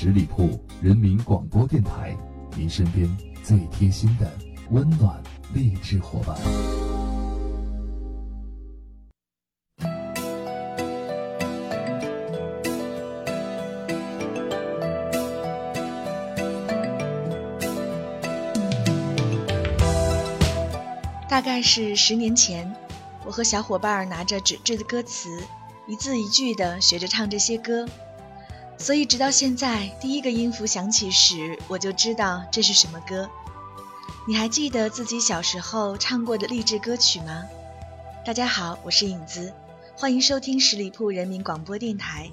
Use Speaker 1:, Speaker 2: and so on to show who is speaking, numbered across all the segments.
Speaker 1: 十里铺人民广播电台，您身边最贴心的温暖励志伙伴。
Speaker 2: 大概是十年前，我和小伙伴拿着纸质的歌词，一字一句地学着唱这些歌。所以，直到现在，第一个音符响起时，我就知道这是什么歌。你还记得自己小时候唱过的励志歌曲吗？大家好，我是影子，欢迎收听十里铺人民广播电台。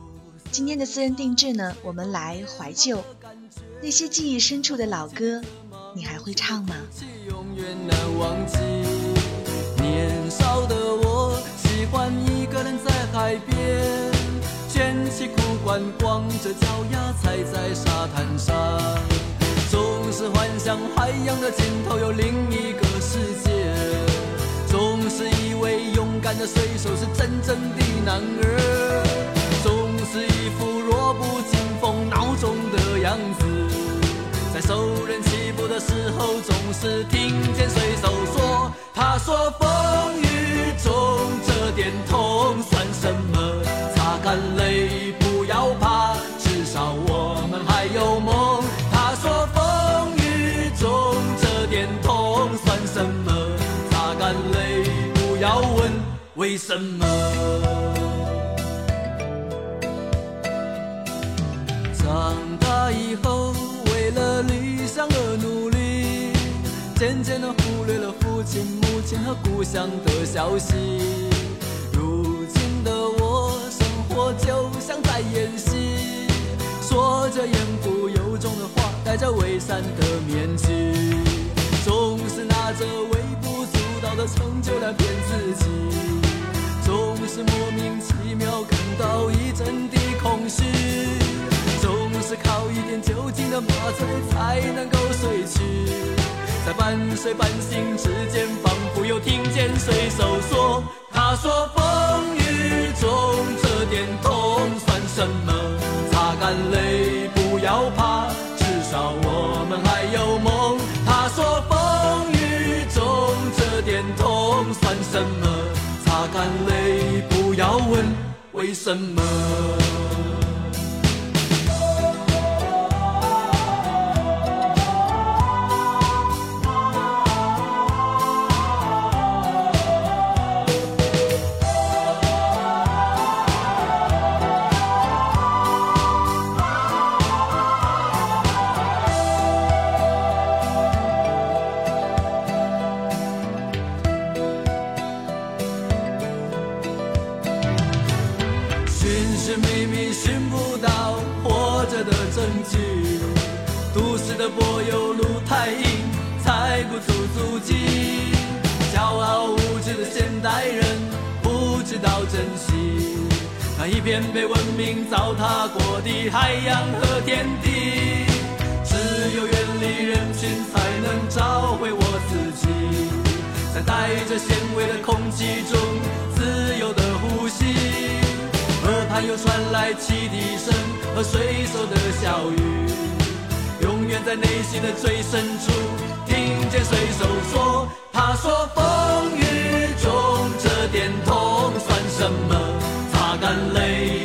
Speaker 2: 今天的私人定制呢，我们来怀旧那些记忆深处的老歌，你还会唱吗？
Speaker 3: 年少的我，喜欢一个人在海边。光着脚丫踩在沙滩上，总是幻想海洋的尽头有另一个世界，总是以为勇敢的水手是真正的男儿，总是一副弱不禁风孬种的样子，在受人欺负的时候，总是听见水手说，他说风雨为什么。长大以后，为了理想而努力，渐渐的忽略了父亲、母亲和故乡的消息。如今的我。生活就像在演戏，说着言不由衷的话，戴着伪善的面具，拿着微不足道的成就来骗自己，总是莫名其妙感到一阵的空虚，总是靠一点酒精的麻醉才能够睡去，在半睡半醒之间，仿佛又听见水手说：“他说风雨中这。”点痛算什么？擦干泪，不要怕，什么？擦干泪，不要问为什么。去都市的柏油路太硬踩不出足迹骄傲无知的现代人不知道珍惜。那一片被文明糟蹋过的海洋和天地只有远离人群才能找回我自己。在带着咸味的空气中自由的呼吸。耳畔又传来汽笛声和水手的笑语，永远在内心的最深处听见水手说：“他说风雨中这点痛算什么？”擦干泪，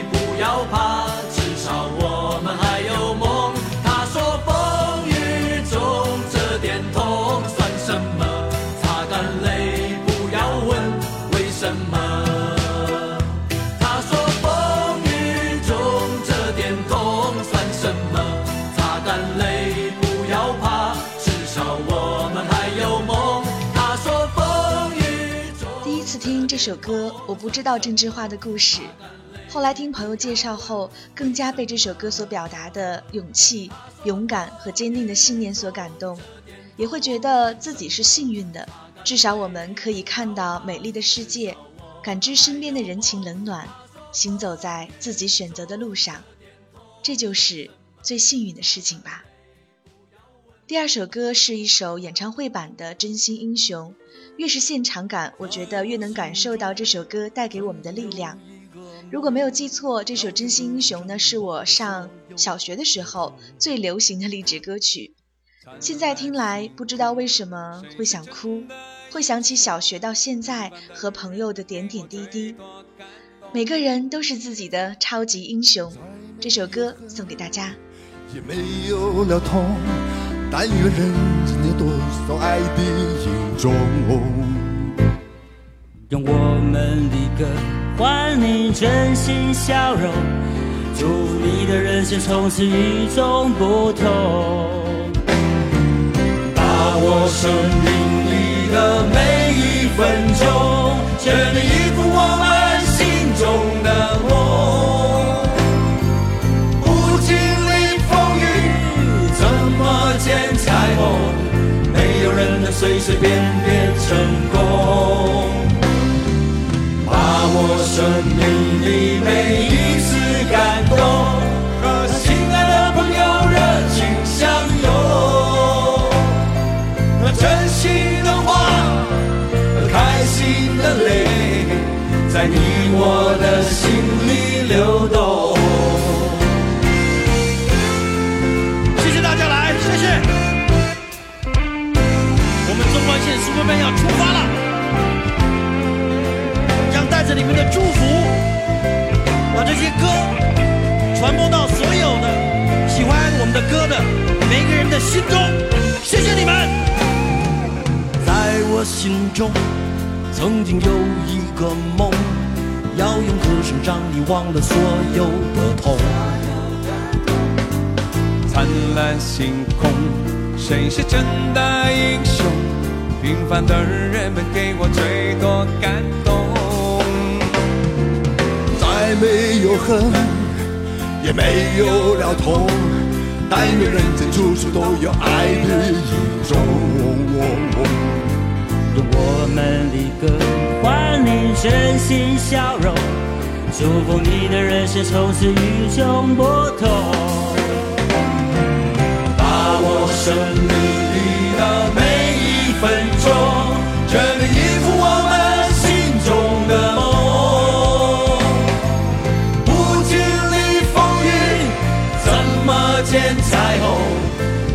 Speaker 2: 首歌，我不知道郑智化的故事。后来听朋友介绍后，更加被这首歌所表达的勇气、勇敢和坚定的信念所感动，也会觉得自己是幸运的。至少我们可以看到美丽的世界，感知身边的人情冷暖，行走在自己选择的路上，这就是最幸运的事情吧。第二首歌是一首演唱会版的《真心英雄》，越是现场感，我觉得越能感受到这首歌带给我们的力量。如果没有记错，这首《真心英雄》呢，是我上小学的时候最流行的励志歌曲。现在听来，不知道为什么会想哭，会想起小学到现在和朋友的点点滴滴。每个人都是自己的超级英雄。这首歌送给大家。
Speaker 4: 也没有了痛，但愿人间有多少爱的影踪。
Speaker 5: 用我们的歌换你真心笑容，祝你的人生从此与众不同。把握生命里的每一分钟，全力随随便便成功。把握生命里每一次感动，和心爱的朋友热情相拥。那真心的话，和开心的泪，在你我的心里流动。们中关线 Superman 要出发了。将带着你们的祝福，把这些歌传播到所有的喜欢我们的歌的每个人的心中。谢谢你们！在我心中，曾经有一个梦，要用歌声让你忘了所有的痛。
Speaker 6: 灿烂星空，谁是真的英雄？平凡的人们给我最多感动。
Speaker 4: 再没有恨，也没有了痛，但愿人间处处都有爱的影踪。
Speaker 5: 我们的歌换你真心笑容，祝福你的人生从此与众不同。把握生命分钟，全力以赴我们心中的梦。不经历风雨，怎么见彩虹？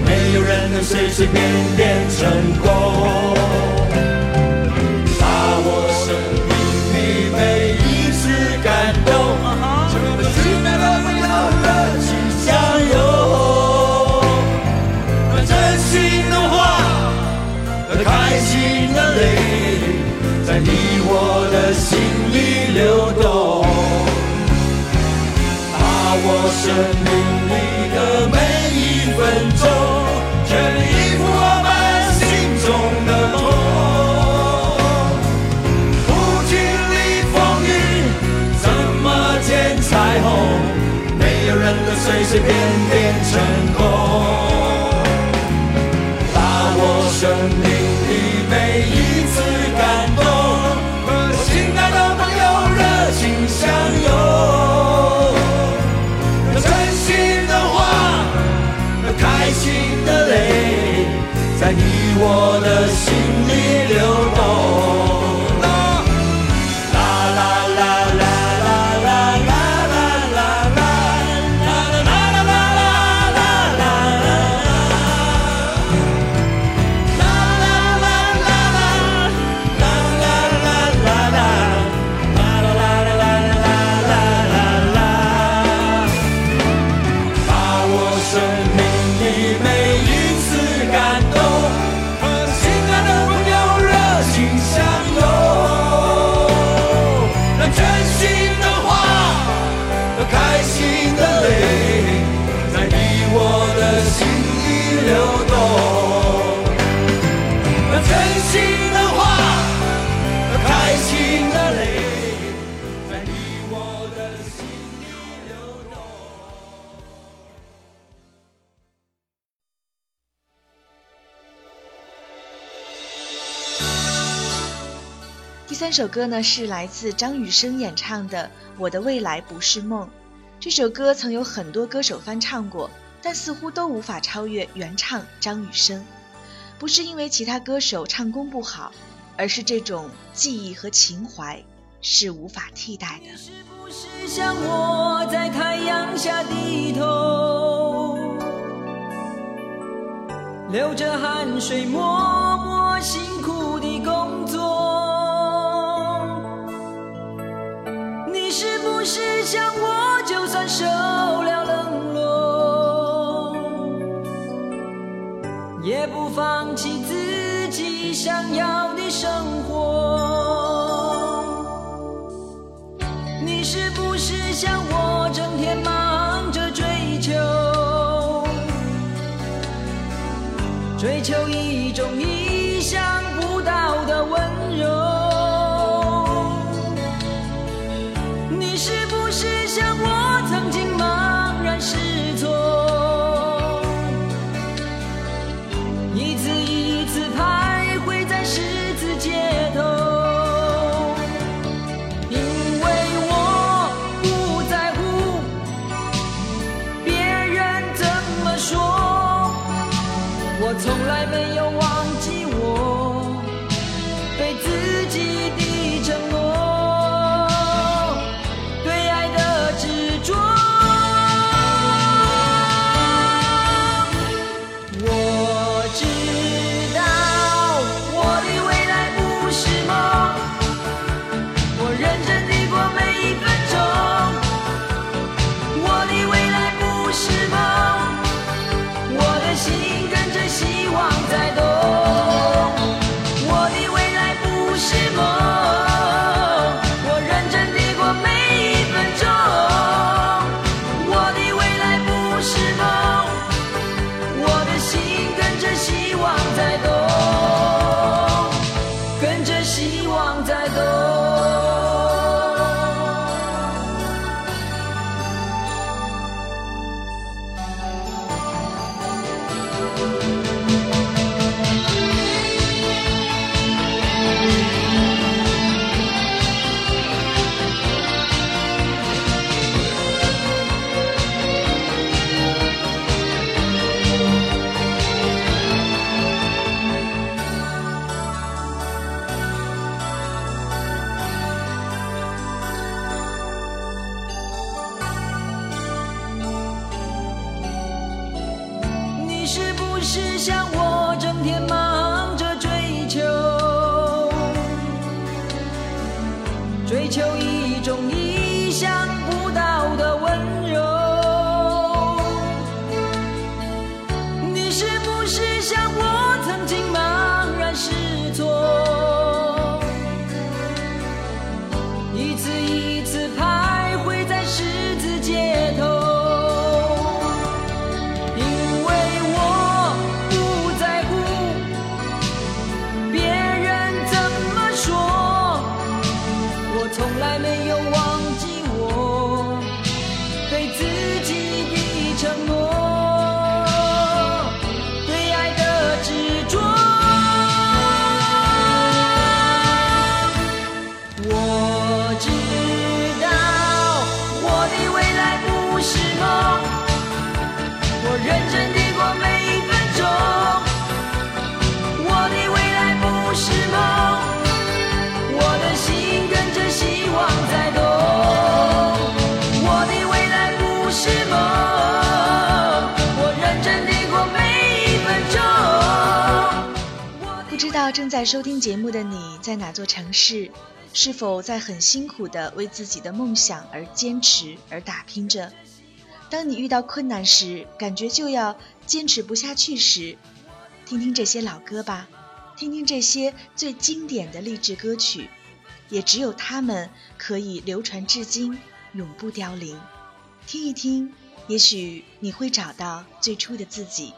Speaker 5: 没有人能随随便便成功。我生命里的每一分钟，全力以赴我们心中的梦。不经历风雨，怎么见彩虹？没有人能随随便便成真心的话和开心的泪，在你我的心里流动。
Speaker 2: 第三首歌呢是来自张雨生演唱的《我的未来不是梦》。这首歌曾有很多歌手翻唱过，但似乎都无法超越原唱张雨生。不是因为其他歌手唱功不好，而是这种记忆和情怀是无法替代的。
Speaker 7: 是不是像我在太阳下低头，流着汗水默默辛苦的工作？你是不是像我，就算受也不放弃自己想要的生活？你是不是像我，整天忙着追求，追求一种意
Speaker 2: 正在收听节目的你在哪座城市？是否在很辛苦的为自己的梦想而坚持而打拼着？当你遇到困难时，感觉就要坚持不下去时，听听这些老歌吧，听听这些最经典的励志歌曲，也只有它们可以流传至今，永不凋零。听一听，也许你会找到最初的自己。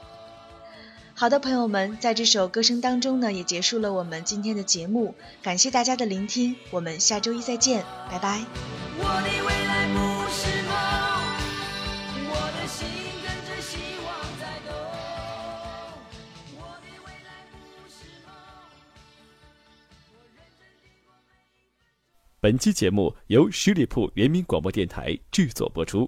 Speaker 2: 好的，朋友们，在这首歌声当中呢，也结束了我们今天的节目。感谢大家的聆听，我们下周一再见，拜拜。
Speaker 7: 我的未来不是梦，我的心跟着希望在动。我的未来不是梦。
Speaker 8: 我认真听过每本期节目由十里铺人民广播电台制作播出。